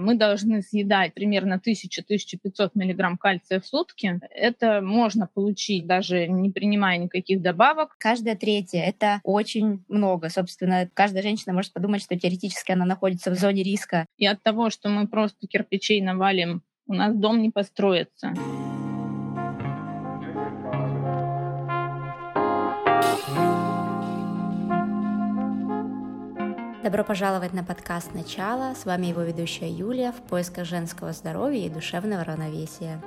мы должны съедать примерно 1000-1500 мг кальция в сутки. Это можно получить даже не принимая никаких добавок. Каждая третья — это очень много. Собственно, каждая женщина может подумать, что теоретически она находится в зоне риска. И от того, что мы просто кирпичей навалим, у нас дом не построится. Добро пожаловать на подкаст «Начало». С вами его ведущая Юлия в поисках женского здоровья и душевного равновесия.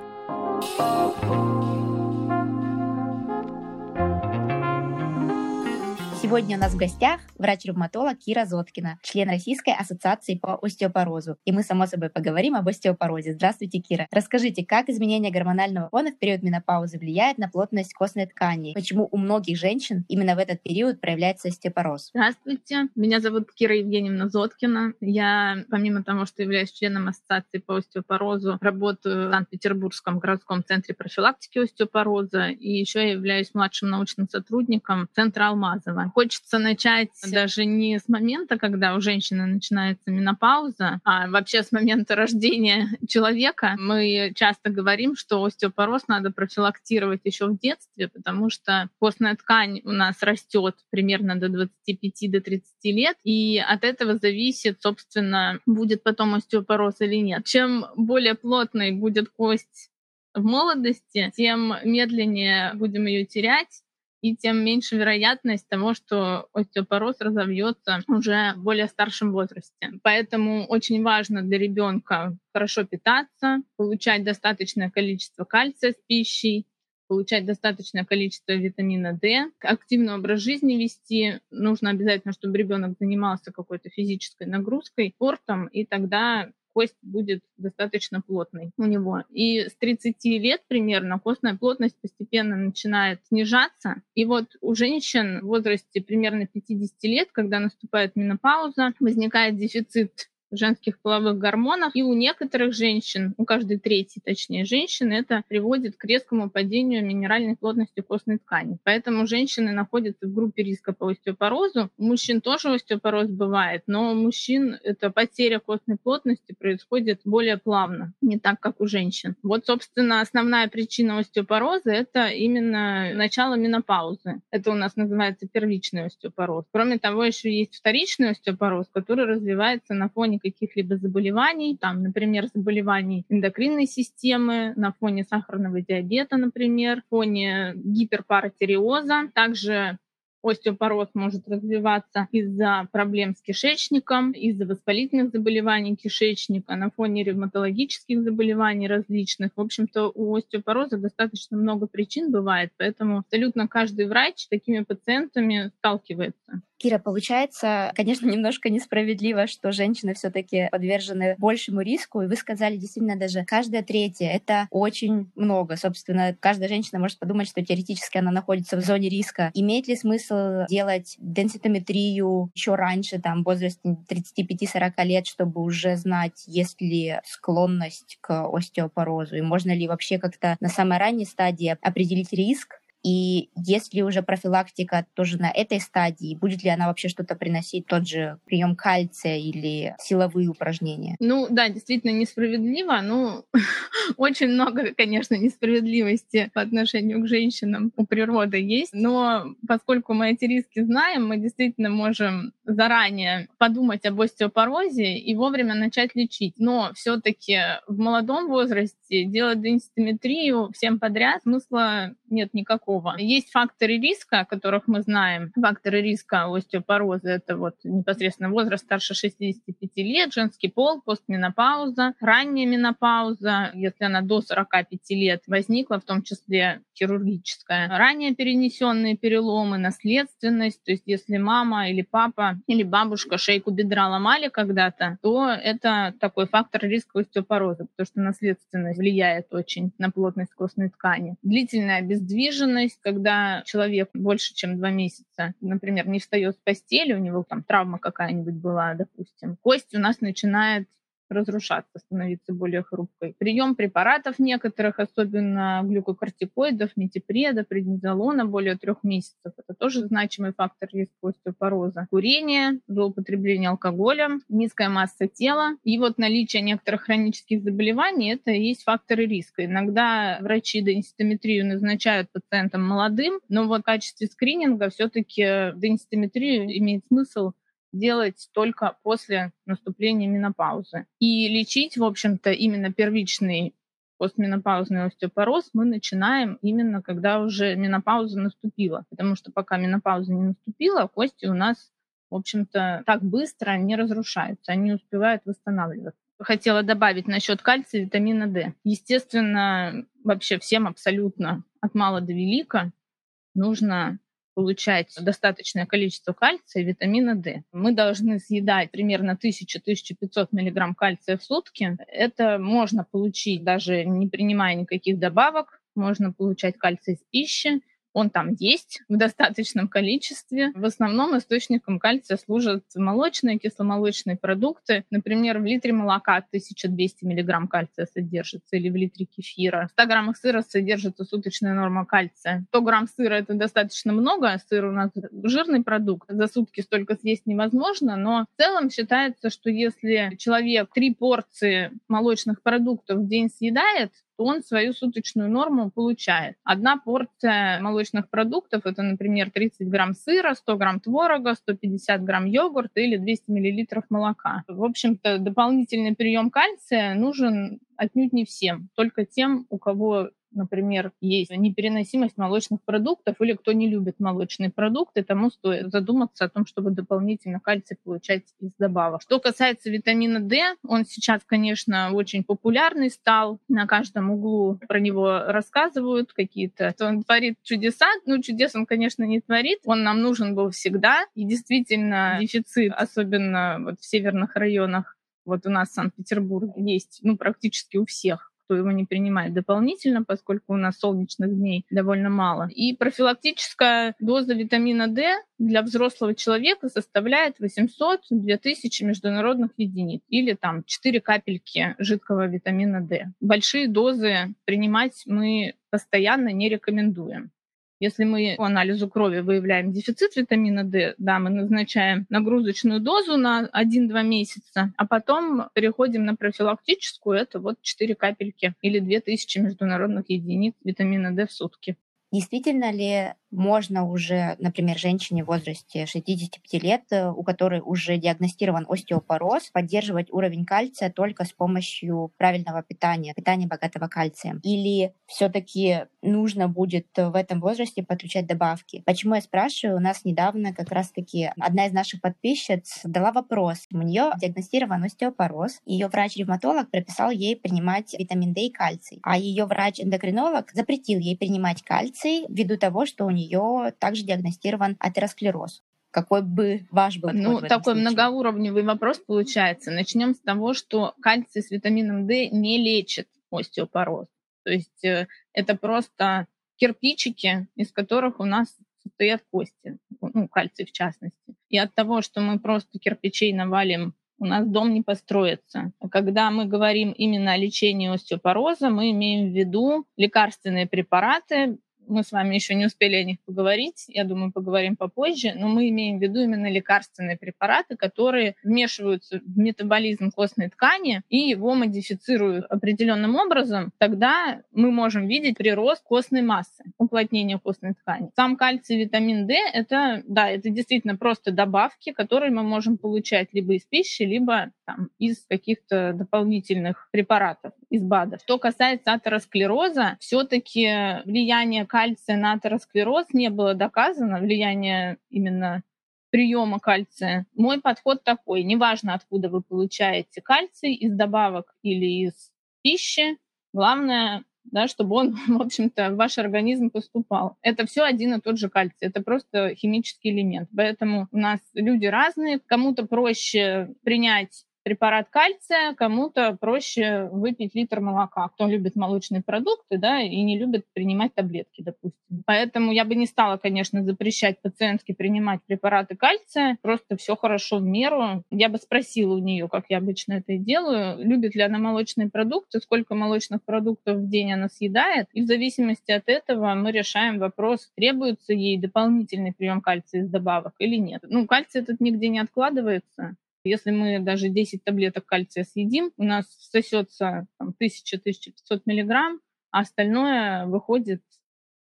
Сегодня у нас в гостях врач-ревматолог Кира Зоткина, член Российской ассоциации по остеопорозу. И мы, само собой, поговорим об остеопорозе. Здравствуйте, Кира. Расскажите, как изменение гормонального фона в период менопаузы влияет на плотность костной ткани? Почему у многих женщин именно в этот период проявляется остеопороз? Здравствуйте. Меня зовут Кира Евгеньевна Зоткина. Я, помимо того, что являюсь членом ассоциации по остеопорозу, работаю в Санкт-Петербургском городском центре профилактики остеопороза и еще являюсь младшим научным сотрудником Центра Алмазова хочется начать даже не с момента, когда у женщины начинается менопауза, а вообще с момента рождения человека. Мы часто говорим, что остеопороз надо профилактировать еще в детстве, потому что костная ткань у нас растет примерно до 25 до 30 лет, и от этого зависит, собственно, будет потом остеопороз или нет. Чем более плотной будет кость в молодости, тем медленнее будем ее терять, и тем меньше вероятность того, что остеопороз разовьется уже в более старшем возрасте. Поэтому очень важно для ребенка хорошо питаться, получать достаточное количество кальция с пищей, получать достаточное количество витамина D, активный образ жизни вести. Нужно обязательно, чтобы ребенок занимался какой-то физической нагрузкой, спортом, и тогда кость будет достаточно плотной у него. И с 30 лет примерно костная плотность постепенно начинает снижаться. И вот у женщин в возрасте примерно 50 лет, когда наступает менопауза, возникает дефицит женских половых гормонов. И у некоторых женщин, у каждой третьей, точнее, женщины, это приводит к резкому падению минеральной плотности костной ткани. Поэтому женщины находятся в группе риска по остеопорозу. У мужчин тоже остеопороз бывает, но у мужчин эта потеря костной плотности происходит более плавно, не так, как у женщин. Вот, собственно, основная причина остеопороза — это именно начало менопаузы. Это у нас называется первичный остеопороз. Кроме того, еще есть вторичный остеопороз, который развивается на фоне каких-либо заболеваний, там, например, заболеваний эндокринной системы, на фоне сахарного диабета, например, на фоне гиперпаратиреоза. Также остеопороз может развиваться из-за проблем с кишечником, из-за воспалительных заболеваний кишечника, на фоне ревматологических заболеваний различных. В общем-то, у остеопороза достаточно много причин бывает, поэтому абсолютно каждый врач с такими пациентами сталкивается. Кира, получается, конечно, немножко несправедливо, что женщины все-таки подвержены большему риску. И вы сказали, действительно, даже каждая третья — это очень много. Собственно, каждая женщина может подумать, что теоретически она находится в зоне риска. Имеет ли смысл делать денситометрию еще раньше, там, в возрасте 35-40 лет, чтобы уже знать, есть ли склонность к остеопорозу? И можно ли вообще как-то на самой ранней стадии определить риск и есть ли уже профилактика тоже на этой стадии? Будет ли она вообще что-то приносить, тот же прием кальция или силовые упражнения? Ну да, действительно несправедливо. Ну, очень много, конечно, несправедливости по отношению к женщинам у природы есть. Но поскольку мы эти риски знаем, мы действительно можем заранее подумать об остеопорозе и вовремя начать лечить. Но все-таки в молодом возрасте делать денситометрию всем подряд смысла нет никакого. Есть факторы риска, о которых мы знаем. Факторы риска остеопороза — это вот непосредственно возраст старше 65 лет, женский пол, постменопауза, ранняя менопауза, если она до 45 лет возникла, в том числе хирургическая, ранее перенесенные переломы, наследственность, то есть если мама или папа или бабушка шейку бедра ломали когда-то, то это такой фактор риска остеопороза, потому что наследственность влияет очень на плотность костной ткани. Длительная без обездвиженность, когда человек больше, чем два месяца, например, не встает с постели, у него там травма какая-нибудь была, допустим, кость у нас начинает разрушаться, становиться более хрупкой. Прием препаратов некоторых, особенно глюкокортикоидов, метипреда, преднизолона более трех месяцев. Это тоже значимый фактор риска остеопороза. Курение, злоупотребление алкоголем, низкая масса тела и вот наличие некоторых хронических заболеваний – это и есть факторы риска. Иногда врачи денситометрию назначают пациентам молодым, но вот в качестве скрининга все-таки денситометрию имеет смысл делать только после наступления менопаузы. И лечить, в общем-то, именно первичный постменопаузный остеопороз мы начинаем именно когда уже менопауза наступила. Потому что пока менопауза не наступила, кости у нас, в общем-то, так быстро не разрушаются, они успевают восстанавливаться. Хотела добавить насчет кальция и витамина D. Естественно, вообще всем абсолютно от мала до велика нужно получать достаточное количество кальция и витамина D. Мы должны съедать примерно 1000-1500 мг кальция в сутки. Это можно получить даже не принимая никаких добавок. Можно получать кальций из пищи он там есть в достаточном количестве. В основном источником кальция служат молочные, кисломолочные продукты. Например, в литре молока 1200 мг кальция содержится или в литре кефира. В 100 граммах сыра содержится суточная норма кальция. 100 грамм сыра — это достаточно много. А сыр у нас жирный продукт. За сутки столько съесть невозможно, но в целом считается, что если человек три порции молочных продуктов в день съедает, то он свою суточную норму получает. Одна порция молочных продуктов – это, например, 30 грамм сыра, 100 грамм творога, 150 грамм йогурта или 200 миллилитров молока. В общем-то, дополнительный прием кальция нужен отнюдь не всем, только тем, у кого например, есть непереносимость молочных продуктов или кто не любит молочные продукты, тому стоит задуматься о том, чтобы дополнительно кальций получать из добавок. Что касается витамина D, он сейчас, конечно, очень популярный стал. На каждом углу про него рассказывают какие-то. Он творит чудеса. Ну, чудес он, конечно, не творит. Он нам нужен был всегда. И действительно, дефицит, особенно вот в северных районах, вот у нас в Санкт-Петербурге есть, ну, практически у всех кто его не принимает дополнительно, поскольку у нас солнечных дней довольно мало. И профилактическая доза витамина D для взрослого человека составляет 800-2000 международных единиц или там 4 капельки жидкого витамина D. Большие дозы принимать мы постоянно не рекомендуем. Если мы по анализу крови выявляем дефицит витамина D, да, мы назначаем нагрузочную дозу на 1-2 месяца, а потом переходим на профилактическую, это вот 4 капельки или 2000 международных единиц витамина D в сутки. Действительно ли можно уже, например, женщине в возрасте 65 лет, э, у которой уже диагностирован остеопороз, поддерживать уровень кальция только с помощью правильного питания, питания богатого кальцием? Или все-таки нужно будет в этом возрасте подключать добавки? Почему я спрашиваю? У нас недавно как раз-таки одна из наших подписчиц дала вопрос. У нее диагностирован остеопороз. Ее врач-ревматолог прописал ей принимать витамин D и кальций, а ее врач-эндокринолог запретил ей принимать кальций ввиду того, что у нее нее также диагностирован атеросклероз. Какой бы ваш был Ну, такой случае? многоуровневый вопрос получается. Начнем с того, что кальций с витамином D не лечит остеопороз. То есть э, это просто кирпичики, из которых у нас состоят кости, ну, кальций в частности. И от того, что мы просто кирпичей навалим у нас дом не построится. Когда мы говорим именно о лечении остеопороза, мы имеем в виду лекарственные препараты, мы с вами еще не успели о них поговорить, я думаю, поговорим попозже, но мы имеем в виду именно лекарственные препараты, которые вмешиваются в метаболизм костной ткани и его модифицируют определенным образом, тогда мы можем видеть прирост костной массы, уплотнение костной ткани. Сам кальций витамин D — это, да, это действительно просто добавки, которые мы можем получать либо из пищи, либо там, из каких-то дополнительных препаратов, из БАДов. Что касается атеросклероза, все-таки влияние кальция на атеросклероз не было доказано, влияние именно приема кальция. Мой подход такой, неважно, откуда вы получаете кальций, из добавок или из пищи, главное, да, чтобы он, в общем-то, в ваш организм поступал. Это все один и тот же кальций, это просто химический элемент. Поэтому у нас люди разные, кому-то проще принять препарат кальция, кому-то проще выпить литр молока. Кто любит молочные продукты, да, и не любит принимать таблетки, допустим. Поэтому я бы не стала, конечно, запрещать пациентке принимать препараты кальция. Просто все хорошо в меру. Я бы спросила у нее, как я обычно это и делаю, любит ли она молочные продукты, сколько молочных продуктов в день она съедает. И в зависимости от этого мы решаем вопрос, требуется ей дополнительный прием кальция из добавок или нет. Ну, кальций этот нигде не откладывается. Если мы даже 10 таблеток кальция съедим, у нас сосется 1000-1500 миллиграмм, а остальное выходит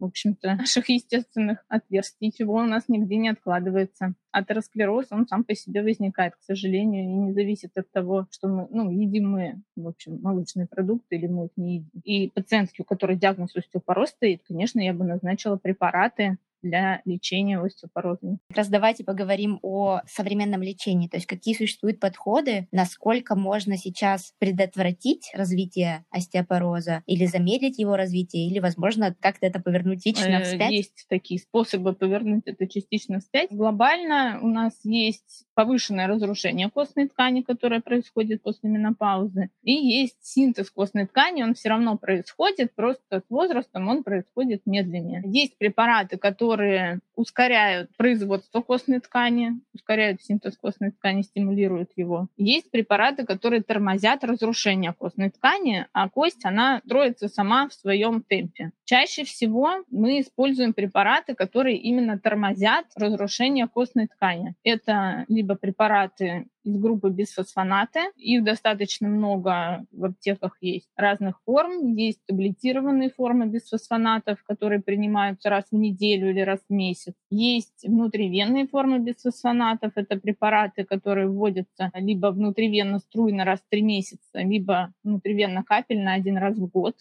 в общем-то, наших естественных отверстий, чего у нас нигде не откладывается. Атеросклероз, он сам по себе возникает, к сожалению, и не зависит от того, что мы, ну, едим мы, в общем, молочные продукты или мы их не едим. И пациентки, у которой диагноз остеопороз стоит, конечно, я бы назначила препараты, для лечения остеопороза. Как раз давайте поговорим о современном лечении, то есть какие существуют подходы, насколько можно сейчас предотвратить развитие остеопороза или замедлить его развитие, или, возможно, как-то это повернуть частично э, вспять? Есть такие способы повернуть это частично вспять. Глобально у нас есть повышенное разрушение костной ткани, которое происходит после менопаузы, и есть синтез костной ткани, он все равно происходит, просто с возрастом он происходит медленнее. Есть препараты, которые ускоряют производство костной ткани, ускоряют синтез костной ткани, стимулируют его. Есть препараты, которые тормозят разрушение костной ткани, а кость, она строится сама в своем темпе. Чаще всего мы используем препараты, которые именно тормозят разрушение костной ткани. Это либо препараты из группы бисфосфонаты. Их достаточно много в аптеках есть разных форм. Есть таблетированные формы бисфосфонатов, которые принимаются раз в неделю или раз в месяц. Есть внутривенные формы бисфосфонатов. Это препараты, которые вводятся либо внутривенно струйно раз в три месяца, либо внутривенно капельно один раз в год.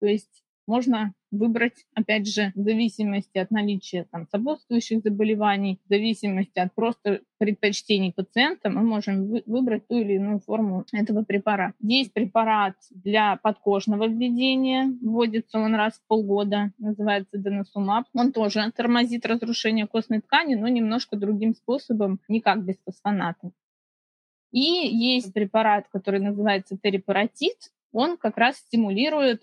То есть можно выбрать, опять же, в зависимости от наличия там, сопутствующих заболеваний, в зависимости от просто предпочтений пациента, мы можем вы, выбрать ту или иную форму этого препарата. Есть препарат для подкожного введения, вводится он раз в полгода, называется деносумаб. Он тоже тормозит разрушение костной ткани, но немножко другим способом, не как без фосфоната. И есть препарат, который называется терипаратит, он как раз стимулирует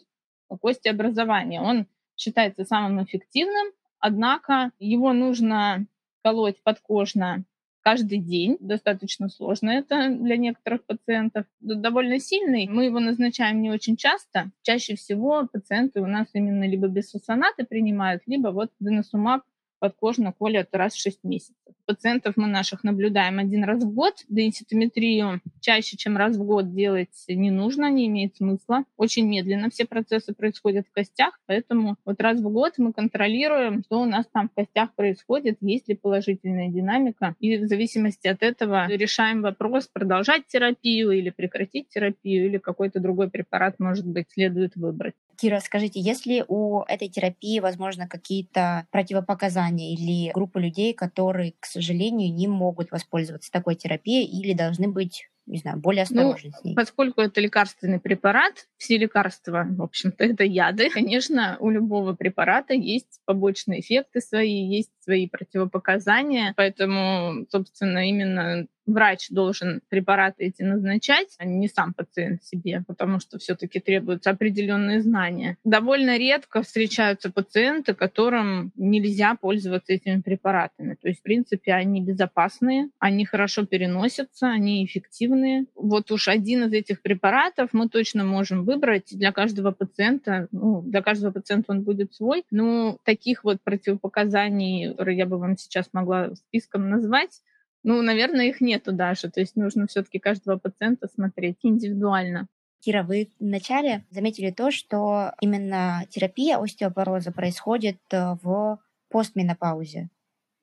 костеобразования. Он считается самым эффективным, однако его нужно колоть подкожно каждый день. Достаточно сложно это для некоторых пациентов. Довольно сильный. Мы его назначаем не очень часто. Чаще всего пациенты у нас именно либо без фосфонаты принимают, либо вот деносумаб подкожно колят раз в 6 месяцев. Пациентов мы наших наблюдаем один раз в год. Денситометрию чаще, чем раз в год делать не нужно, не имеет смысла. Очень медленно все процессы происходят в костях, поэтому вот раз в год мы контролируем, что у нас там в костях происходит, есть ли положительная динамика. И в зависимости от этого решаем вопрос, продолжать терапию или прекратить терапию, или какой-то другой препарат, может быть, следует выбрать. Кира, скажите, есть ли у этой терапии, возможно, какие-то противопоказания или группы людей, которые, к сожалению, не могут воспользоваться такой терапией или должны быть не знаю, более ну, осторожны ну, с ней. Поскольку это лекарственный препарат, все лекарства, в общем-то, это яды. Конечно, у любого препарата есть побочные эффекты свои, есть свои противопоказания, поэтому, собственно, именно врач должен препараты эти назначать, а не сам пациент себе, потому что все-таки требуются определенные знания. Довольно редко встречаются пациенты, которым нельзя пользоваться этими препаратами. То есть, в принципе, они безопасные, они хорошо переносятся, они эффективные. Вот уж один из этих препаратов мы точно можем выбрать для каждого пациента. Ну, для каждого пациента он будет свой. Но таких вот противопоказаний, которые я бы вам сейчас могла списком назвать, ну, наверное, их нету даже. То есть нужно все-таки каждого пациента смотреть индивидуально. Кира, вы вначале заметили то, что именно терапия остеопороза происходит э, в постменопаузе.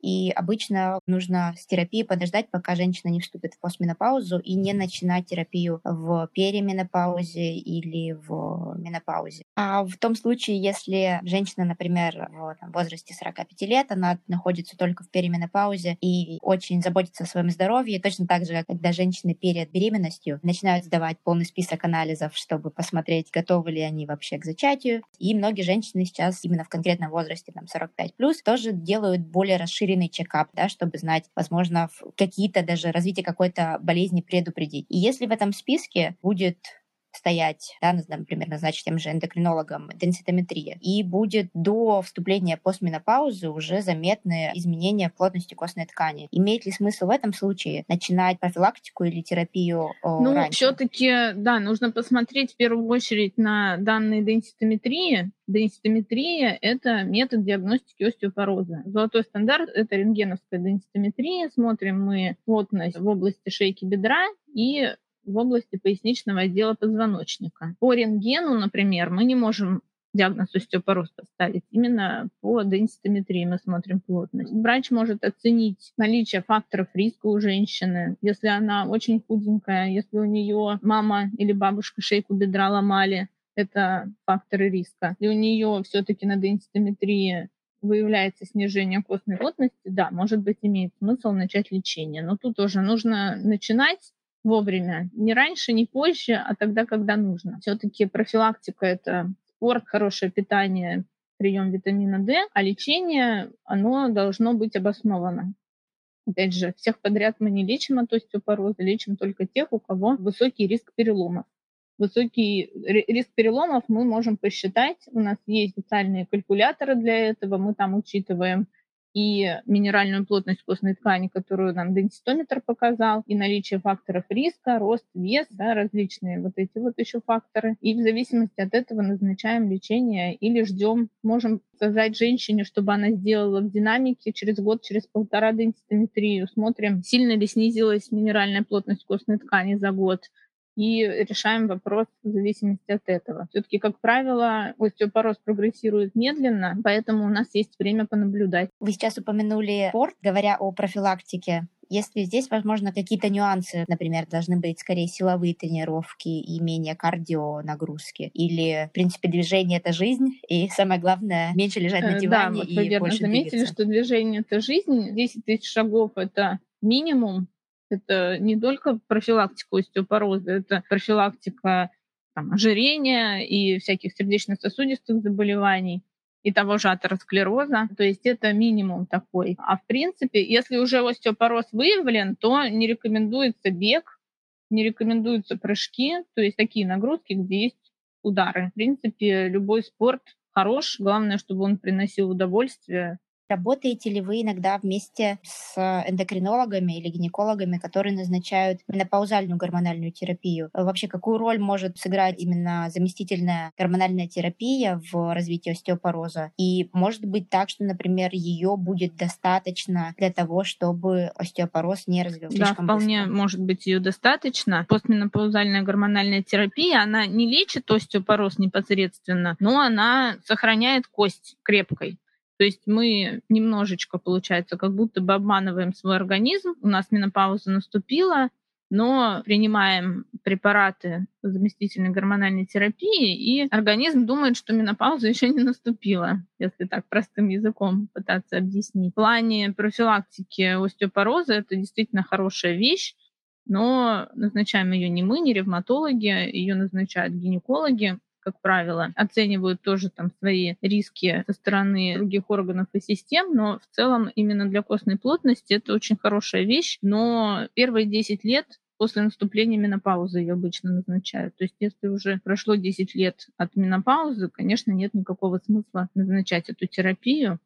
И обычно нужно с терапией подождать, пока женщина не вступит в постменопаузу и не начинать терапию в переменопаузе или в менопаузе. А в том случае, если женщина, например, в там, возрасте 45 лет, она находится только в переменопаузе и очень заботится о своем здоровье, точно так же, когда женщины перед беременностью начинают сдавать полный список анализов, чтобы посмотреть, готовы ли они вообще к зачатию. И многие женщины сейчас именно в конкретном возрасте, там 45+, тоже делают более расширенные расширенный чекап, да, чтобы знать, возможно, какие-то даже развитие какой-то болезни предупредить. И если в этом списке будет стоять, да, например, назначить тем же эндокринологам денситометрия, и будет до вступления постменопаузы уже заметные изменения в плотности костной ткани. Имеет ли смысл в этом случае начинать профилактику или терапию Ну, раньше? все-таки, да, нужно посмотреть в первую очередь на данные денситометрии. Денситометрия — это метод диагностики остеопороза. Золотой стандарт — это рентгеновская денситометрия. Смотрим мы плотность в области шейки бедра и в области поясничного отдела позвоночника. По рентгену, например, мы не можем диагноз остеопороз поставить. Именно по денситометрии мы смотрим плотность. Врач может оценить наличие факторов риска у женщины, если она очень худенькая, если у нее мама или бабушка шейку бедра ломали, это факторы риска. И у нее все-таки на денситометрии выявляется снижение костной плотности, да, может быть, имеет смысл начать лечение. Но тут тоже нужно начинать вовремя. Не раньше, не позже, а тогда, когда нужно. Все-таки профилактика — это спорт, хорошее питание, прием витамина D, а лечение, оно должно быть обосновано. Опять же, всех подряд мы не лечим от остеопороза, лечим только тех, у кого высокий риск переломов. Высокий риск переломов мы можем посчитать. У нас есть специальные калькуляторы для этого. Мы там учитываем и минеральную плотность костной ткани, которую нам денситометр показал, и наличие факторов риска, рост, вес, да, различные вот эти вот еще факторы. И в зависимости от этого назначаем лечение или ждем, можем сказать женщине, чтобы она сделала в динамике через год, через полтора денситометрию, смотрим, сильно ли снизилась минеральная плотность костной ткани за год, и решаем вопрос в зависимости от этого. Все-таки, как правило, остеопороз прогрессирует медленно, поэтому у нас есть время понаблюдать. Вы сейчас упомянули спорт, говоря о профилактике. Если здесь, возможно, какие-то нюансы, например, должны быть скорее силовые тренировки и менее кардио нагрузки, или, в принципе, движение — это жизнь, и самое главное, меньше лежать на диване да, вот и вы верно больше заметили, двигаться. что движение — это жизнь, 10 тысяч шагов — это минимум, это не только профилактика остеопороза, это профилактика там, ожирения и всяких сердечно-сосудистых заболеваний и того же атеросклероза. То есть это минимум такой. А в принципе, если уже остеопороз выявлен, то не рекомендуется бег, не рекомендуются прыжки, то есть такие нагрузки, где есть удары. В принципе, любой спорт хорош, главное, чтобы он приносил удовольствие Работаете ли вы иногда вместе с эндокринологами или гинекологами, которые назначают менопаузальную гормональную терапию? Вообще, какую роль может сыграть именно заместительная гормональная терапия в развитии остеопороза? И может быть так, что, например, ее будет достаточно для того, чтобы остеопороз не развился? Да, вполне быстро? может быть ее достаточно. Постменопаузальная гормональная терапия, она не лечит остеопороз непосредственно, но она сохраняет кость крепкой. То есть мы немножечко, получается, как будто бы обманываем свой организм. У нас менопауза наступила, но принимаем препараты заместительной гормональной терапии, и организм думает, что менопауза еще не наступила, если так простым языком пытаться объяснить. В плане профилактики остеопороза это действительно хорошая вещь, но назначаем ее не мы, не ревматологи, ее назначают гинекологи, как правило, оценивают тоже там свои риски со стороны других органов и систем, но в целом именно для костной плотности это очень хорошая вещь, но первые 10 лет после наступления менопаузы ее обычно назначают. То есть если уже прошло 10 лет от менопаузы, конечно, нет никакого смысла назначать эту терапию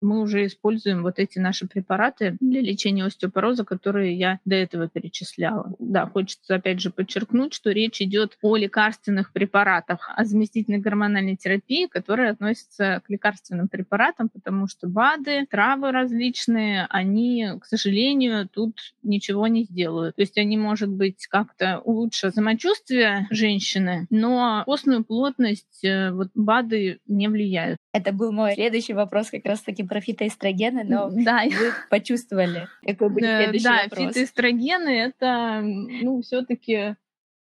мы уже используем вот эти наши препараты для лечения остеопороза, которые я до этого перечисляла. Да, хочется опять же подчеркнуть, что речь идет о лекарственных препаратах, о заместительной гормональной терапии, которая относится к лекарственным препаратам, потому что БАДы, травы различные, они, к сожалению, тут ничего не сделают. То есть они, может быть, как-то улучшат самочувствие женщины, но костную плотность э, вот БАДы не влияют. Это был мой следующий вопрос как раз-таки про фитоэстрогены, но да. вы почувствовали, какой будет следующий да, вопрос. фитоэстрогены это ну, все-таки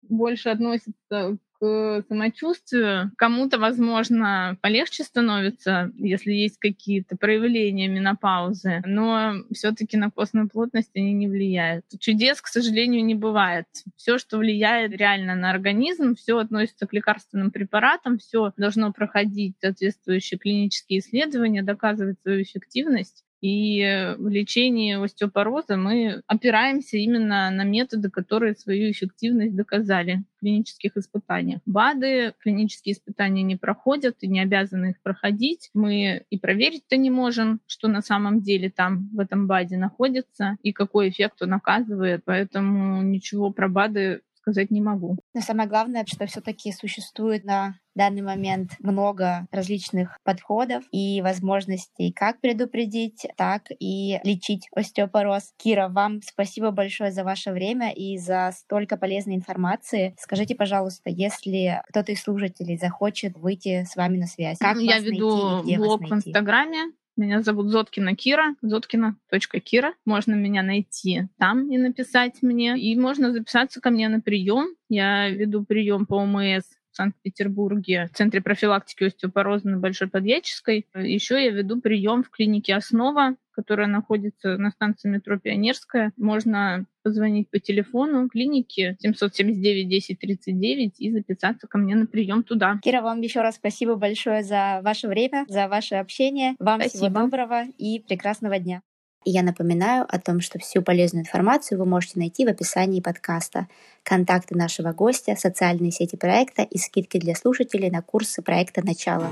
больше относится к самочувствию. Кому-то, возможно, полегче становится, если есть какие-то проявления менопаузы, но все-таки на костную плотность они не влияют. Чудес, к сожалению, не бывает. Все, что влияет реально на организм, все относится к лекарственным препаратам, все должно проходить соответствующие клинические исследования, доказывать свою эффективность. И в лечении остеопороза мы опираемся именно на методы, которые свою эффективность доказали в клинических испытаниях. БАДы клинические испытания не проходят и не обязаны их проходить. Мы и проверить-то не можем, что на самом деле там в этом БАДе находится и какой эффект он оказывает. Поэтому ничего про БАДы сказать не могу. Но самое главное, что все-таки существует на данный момент много различных подходов и возможностей как предупредить, так и лечить остеопороз. Кира, вам спасибо большое за ваше время и за столько полезной информации. Скажите, пожалуйста, если кто-то из слушателей захочет выйти с вами на связь, как Я веду блог в Инстаграме, меня зовут Зоткина Кира, zotkina.kira. Можно меня найти там и написать мне. И можно записаться ко мне на прием. Я веду прием по ОМС Санкт-Петербурге, в Центре профилактики остеопороза на Большой Подьяческой. Еще я веду прием в клинике «Основа», которая находится на станции метро Пионерская. Можно позвонить по телефону клиники 779 10 39 и записаться ко мне на прием туда. Кира, вам еще раз спасибо большое за ваше время, за ваше общение. Вам спасибо. всего доброго и прекрасного дня. И я напоминаю о том, что всю полезную информацию вы можете найти в описании подкаста. Контакты нашего гостя, социальные сети проекта и скидки для слушателей на курсы проекта «Начало».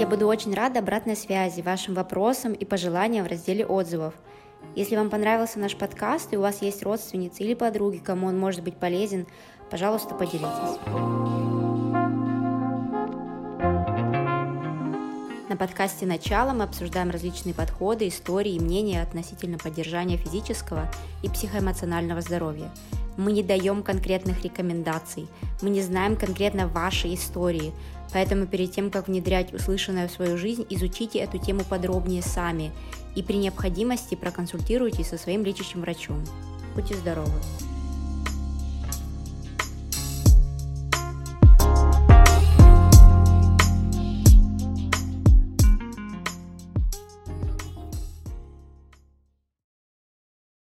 Я буду очень рада обратной связи, вашим вопросам и пожеланиям в разделе отзывов. Если вам понравился наш подкаст и у вас есть родственницы или подруги, кому он может быть полезен, пожалуйста, поделитесь. На подкасте «Начало» мы обсуждаем различные подходы, истории и мнения относительно поддержания физического и психоэмоционального здоровья. Мы не даем конкретных рекомендаций, мы не знаем конкретно вашей истории, Поэтому перед тем, как внедрять услышанное в свою жизнь, изучите эту тему подробнее сами и при необходимости проконсультируйтесь со своим лечащим врачом. Будьте здоровы!